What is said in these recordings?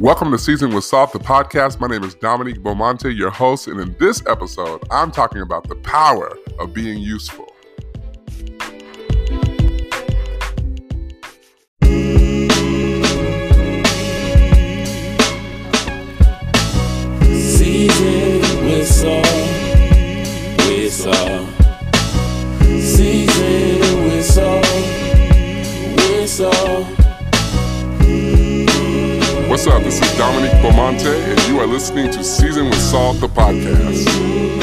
Welcome to Season with Salt, the podcast. My name is Dominique Beaumonte, your host, and in this episode, I'm talking about the power of being useful. Season with salt, with salt. Season with salt, with salt. What's up? This is Dominique Beaumonte, and you are listening to Season with Salt, the podcast.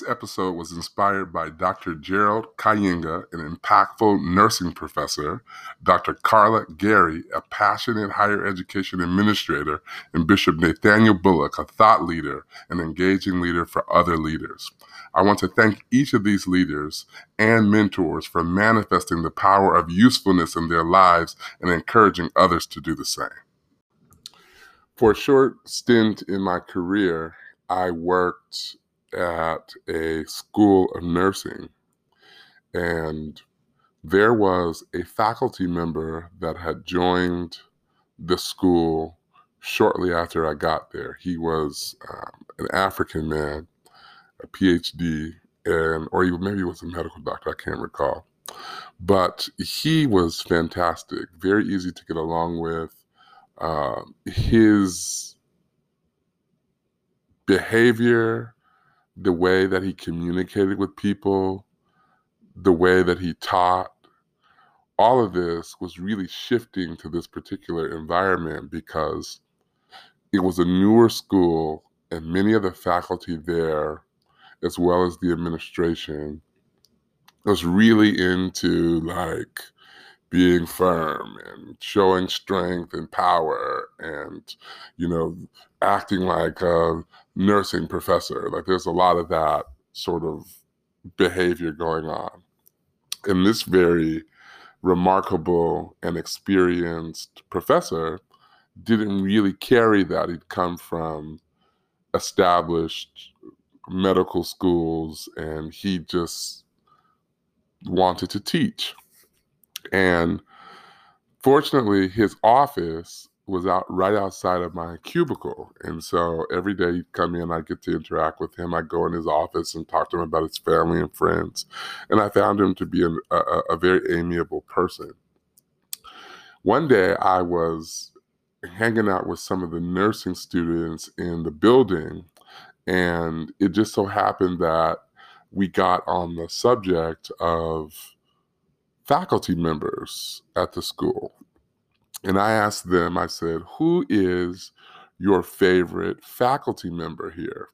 This episode was inspired by Dr. Gerald Kayinga, an impactful nursing professor, Dr. Carla Gary, a passionate higher education administrator, and Bishop Nathaniel Bullock, a thought leader and engaging leader for other leaders. I want to thank each of these leaders and mentors for manifesting the power of usefulness in their lives and encouraging others to do the same. For a short stint in my career, I worked at a school of nursing, and there was a faculty member that had joined the school shortly after I got there. He was um, an African man, a PhD, and or maybe he was a medical doctor. I can't recall, but he was fantastic, very easy to get along with. Uh, his behavior the way that he communicated with people, the way that he taught, all of this was really shifting to this particular environment because it was a newer school and many of the faculty there, as well as the administration, was really into like being firm and showing strength and power and you know acting like a nursing professor. Like there's a lot of that sort of behavior going on. And this very remarkable and experienced professor didn't really carry that. He'd come from established medical schools and he just wanted to teach and fortunately, his office was out right outside of my cubicle. And so every day he'd come in, I'd get to interact with him. I'd go in his office and talk to him about his family and friends. And I found him to be a, a, a very amiable person. One day I was hanging out with some of the nursing students in the building, and it just so happened that we got on the subject of faculty members at the school. And I asked them, I said, who is your favorite faculty member here?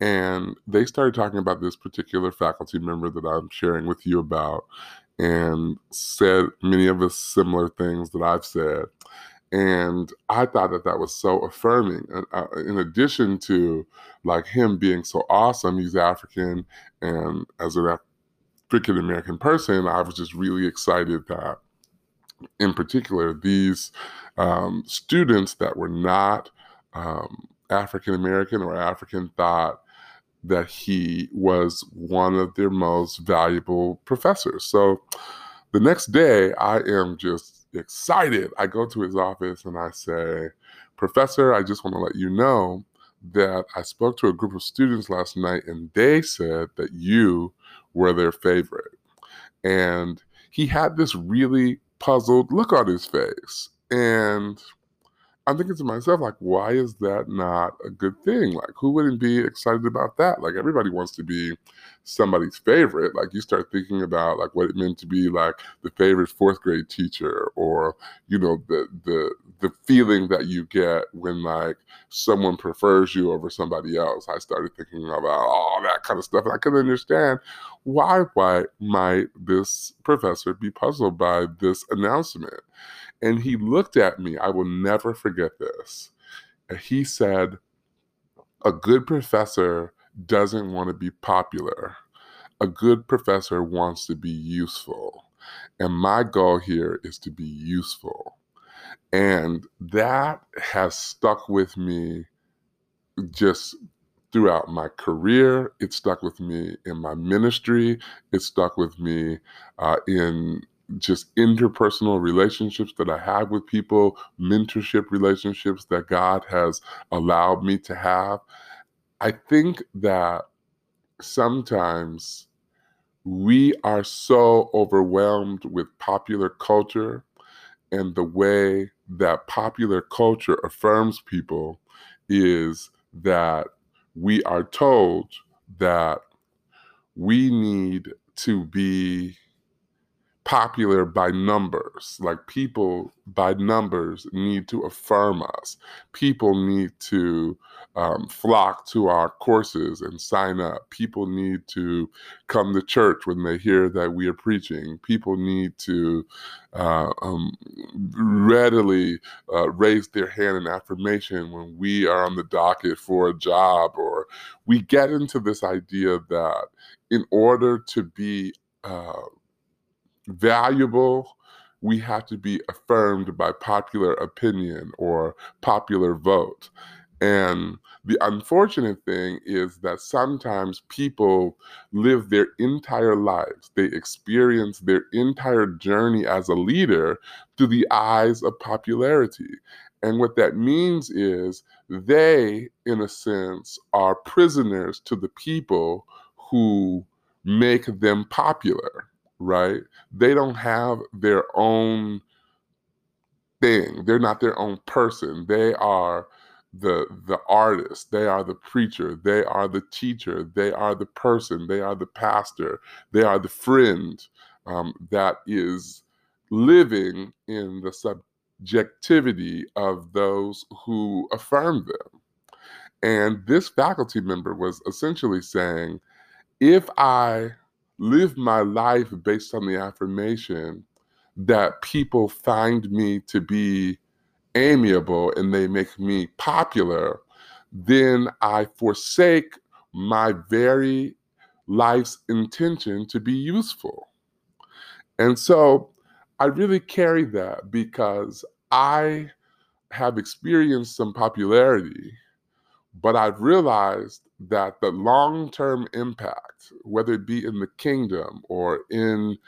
And they started talking about this particular faculty member that I'm sharing with you about and said many of the similar things that I've said. And I thought that that was so affirming. Uh, in addition to like him being so awesome, he's African, and as an African American person, I was just really excited that, in particular, these um, students that were not um, African American or African thought that he was one of their most valuable professors. So the next day, I am just excited. I go to his office and I say, Professor, I just want to let you know that I spoke to a group of students last night and they said that you were their favorite. And he had this really puzzled look on his face. And I'm thinking to myself, like, why is that not a good thing? Like, who wouldn't be excited about that? Like, everybody wants to be somebody's favorite. Like, you start thinking about like what it meant to be like the favorite fourth grade teacher, or you know, the the the feeling that you get when like someone prefers you over somebody else. I started thinking about all that kind of stuff, and I couldn't understand why why might this professor be puzzled by this announcement. And he looked at me, I will never forget this. And he said, A good professor doesn't want to be popular. A good professor wants to be useful. And my goal here is to be useful. And that has stuck with me just throughout my career. It stuck with me in my ministry. It stuck with me uh, in just interpersonal relationships that I have with people, mentorship relationships that God has allowed me to have. I think that sometimes we are so overwhelmed with popular culture and the way that popular culture affirms people is that we are told that we need to be popular by numbers. Like people by numbers need to affirm us. People need to um, flock to our courses and sign up. People need to come to church when they hear that we are preaching. People need to uh, um, readily uh, raise their hand in affirmation when we are on the docket for a job, or we get into this idea that in order to be uh, valuable, we have to be affirmed by popular opinion or popular vote. And the unfortunate thing is that sometimes people live their entire lives, they experience their entire journey as a leader through the eyes of popularity. And what that means is they, in a sense, are prisoners to the people who make them popular right? They don't have their own thing. They're not their own person. They are the the artist, they are the preacher, they are the teacher, they are the person, they are the pastor, they are the friend um, that is living in the subjectivity of those who affirm them. And this faculty member was essentially saying, if I live my life based on the affirmation that people find me to be amiable and they make me popular, then I forsake my very life's intention to be useful. And so I really carry that because I have experienced some popularity, but I've realized that the long term impact, whether it be in the kingdom or in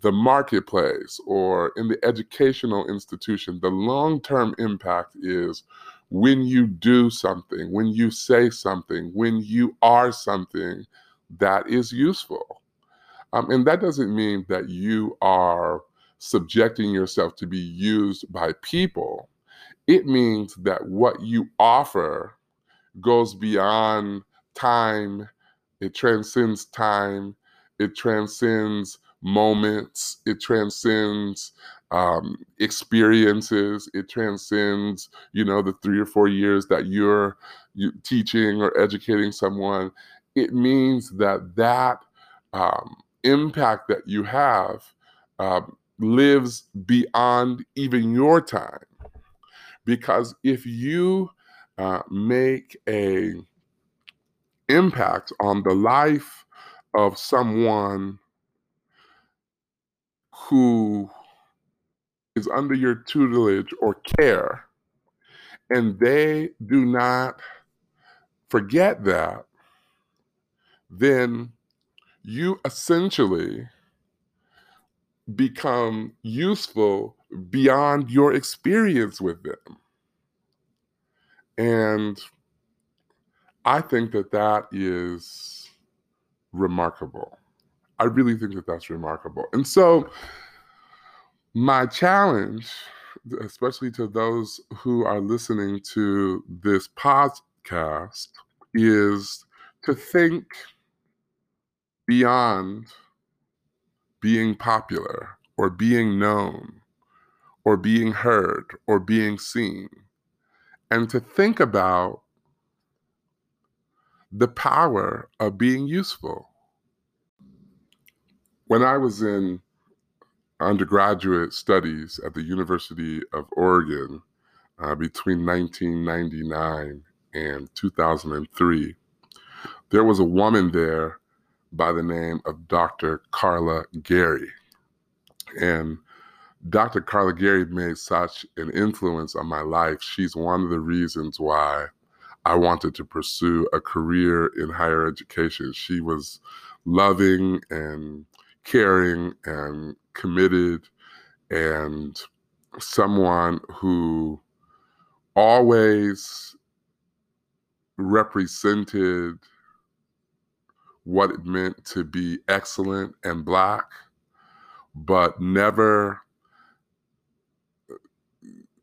the marketplace or in the educational institution, the long term impact is when you do something, when you say something, when you are something that is useful. Um, and that doesn't mean that you are subjecting yourself to be used by people. It means that what you offer goes beyond time, it transcends time, it transcends moments, it transcends um, experiences, it transcends, you know, the three or four years that you're you, teaching or educating someone. It means that that um, impact that you have uh, lives beyond even your time. Because if you uh, make a impact on the life of someone who is under your tutelage or care, and they do not forget that, then you essentially become useful beyond your experience with them. And I think that that is remarkable. I really think that that's remarkable. And so, my challenge, especially to those who are listening to this podcast, is to think beyond being popular or being known or being heard or being seen, and to think about the power of being useful. When I was in undergraduate studies at the University of Oregon uh, between 1999 and 2003, there was a woman there by the name of Dr. Carla Gary. And Dr. Carla Gary made such an influence on my life. She's one of the reasons why I wanted to pursue a career in higher education. She was loving and caring and committed and someone who always represented what it meant to be excellent and black, but never uh,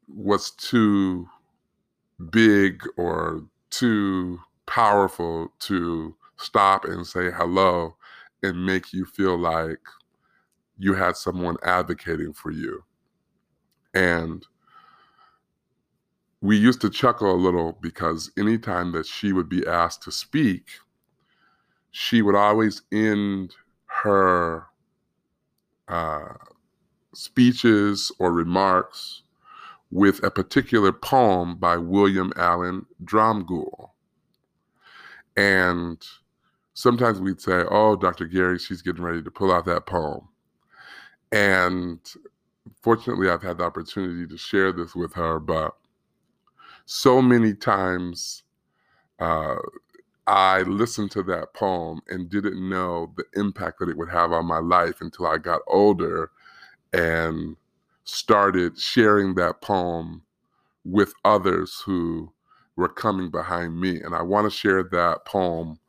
was too big or too powerful to stop and say hello and make you feel like you had someone advocating for you. And we used to chuckle a little because anytime that she would be asked to speak, she would always end her uh, speeches or remarks with a particular poem by William Allen Dromgoole. And sometimes we'd say, Oh, Dr. Gary, she's getting ready to pull out that poem. And fortunately, I've had the opportunity to share this with her, but so many times uh, I listened to that poem and didn't know the impact that it would have on my life until I got older and started sharing that poem with others who were coming behind me. And I want to share that poem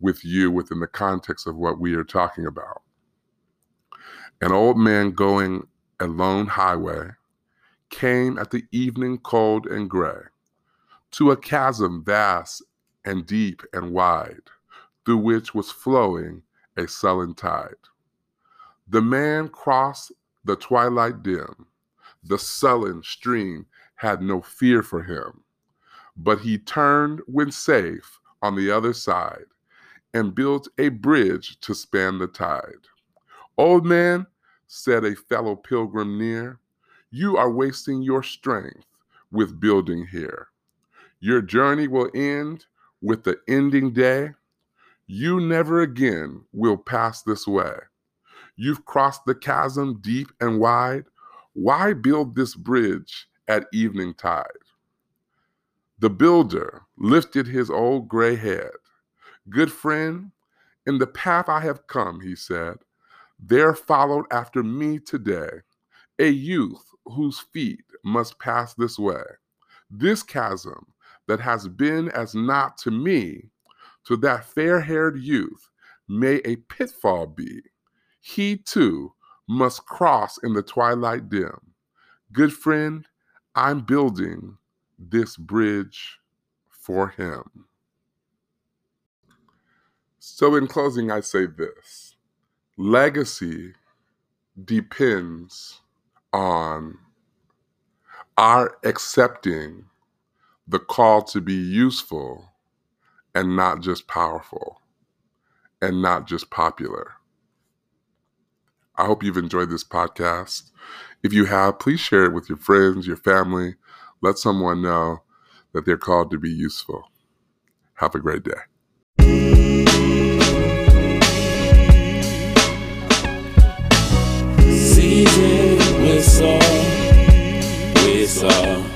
with you within the context of what we are talking about. An old man going a lone highway came at the evening cold and gray to a chasm vast and deep and wide, through which was flowing a sullen tide. The man crossed the twilight dim. The sullen stream had no fear for him, but he turned when safe on the other side and built a bridge to span the tide. Old man, said a fellow pilgrim near, you are wasting your strength with building here. Your journey will end with the ending day. You never again will pass this way. You've crossed the chasm deep and wide. Why build this bridge at evening tide? The builder lifted his old gray head. Good friend, in the path I have come, he said, there followed after me today a youth whose feet must pass this way. This chasm that has been as naught to me, to that fair haired youth may a pitfall be he too must cross in the twilight dim. Good friend, I'm building this bridge for him. So, in closing, I say this legacy depends on our accepting the call to be useful and not just powerful and not just popular. I hope you've enjoyed this podcast. If you have, please share it with your friends, your family. Let someone know that they're called to be useful. Have a great day. Season whistle, whistle.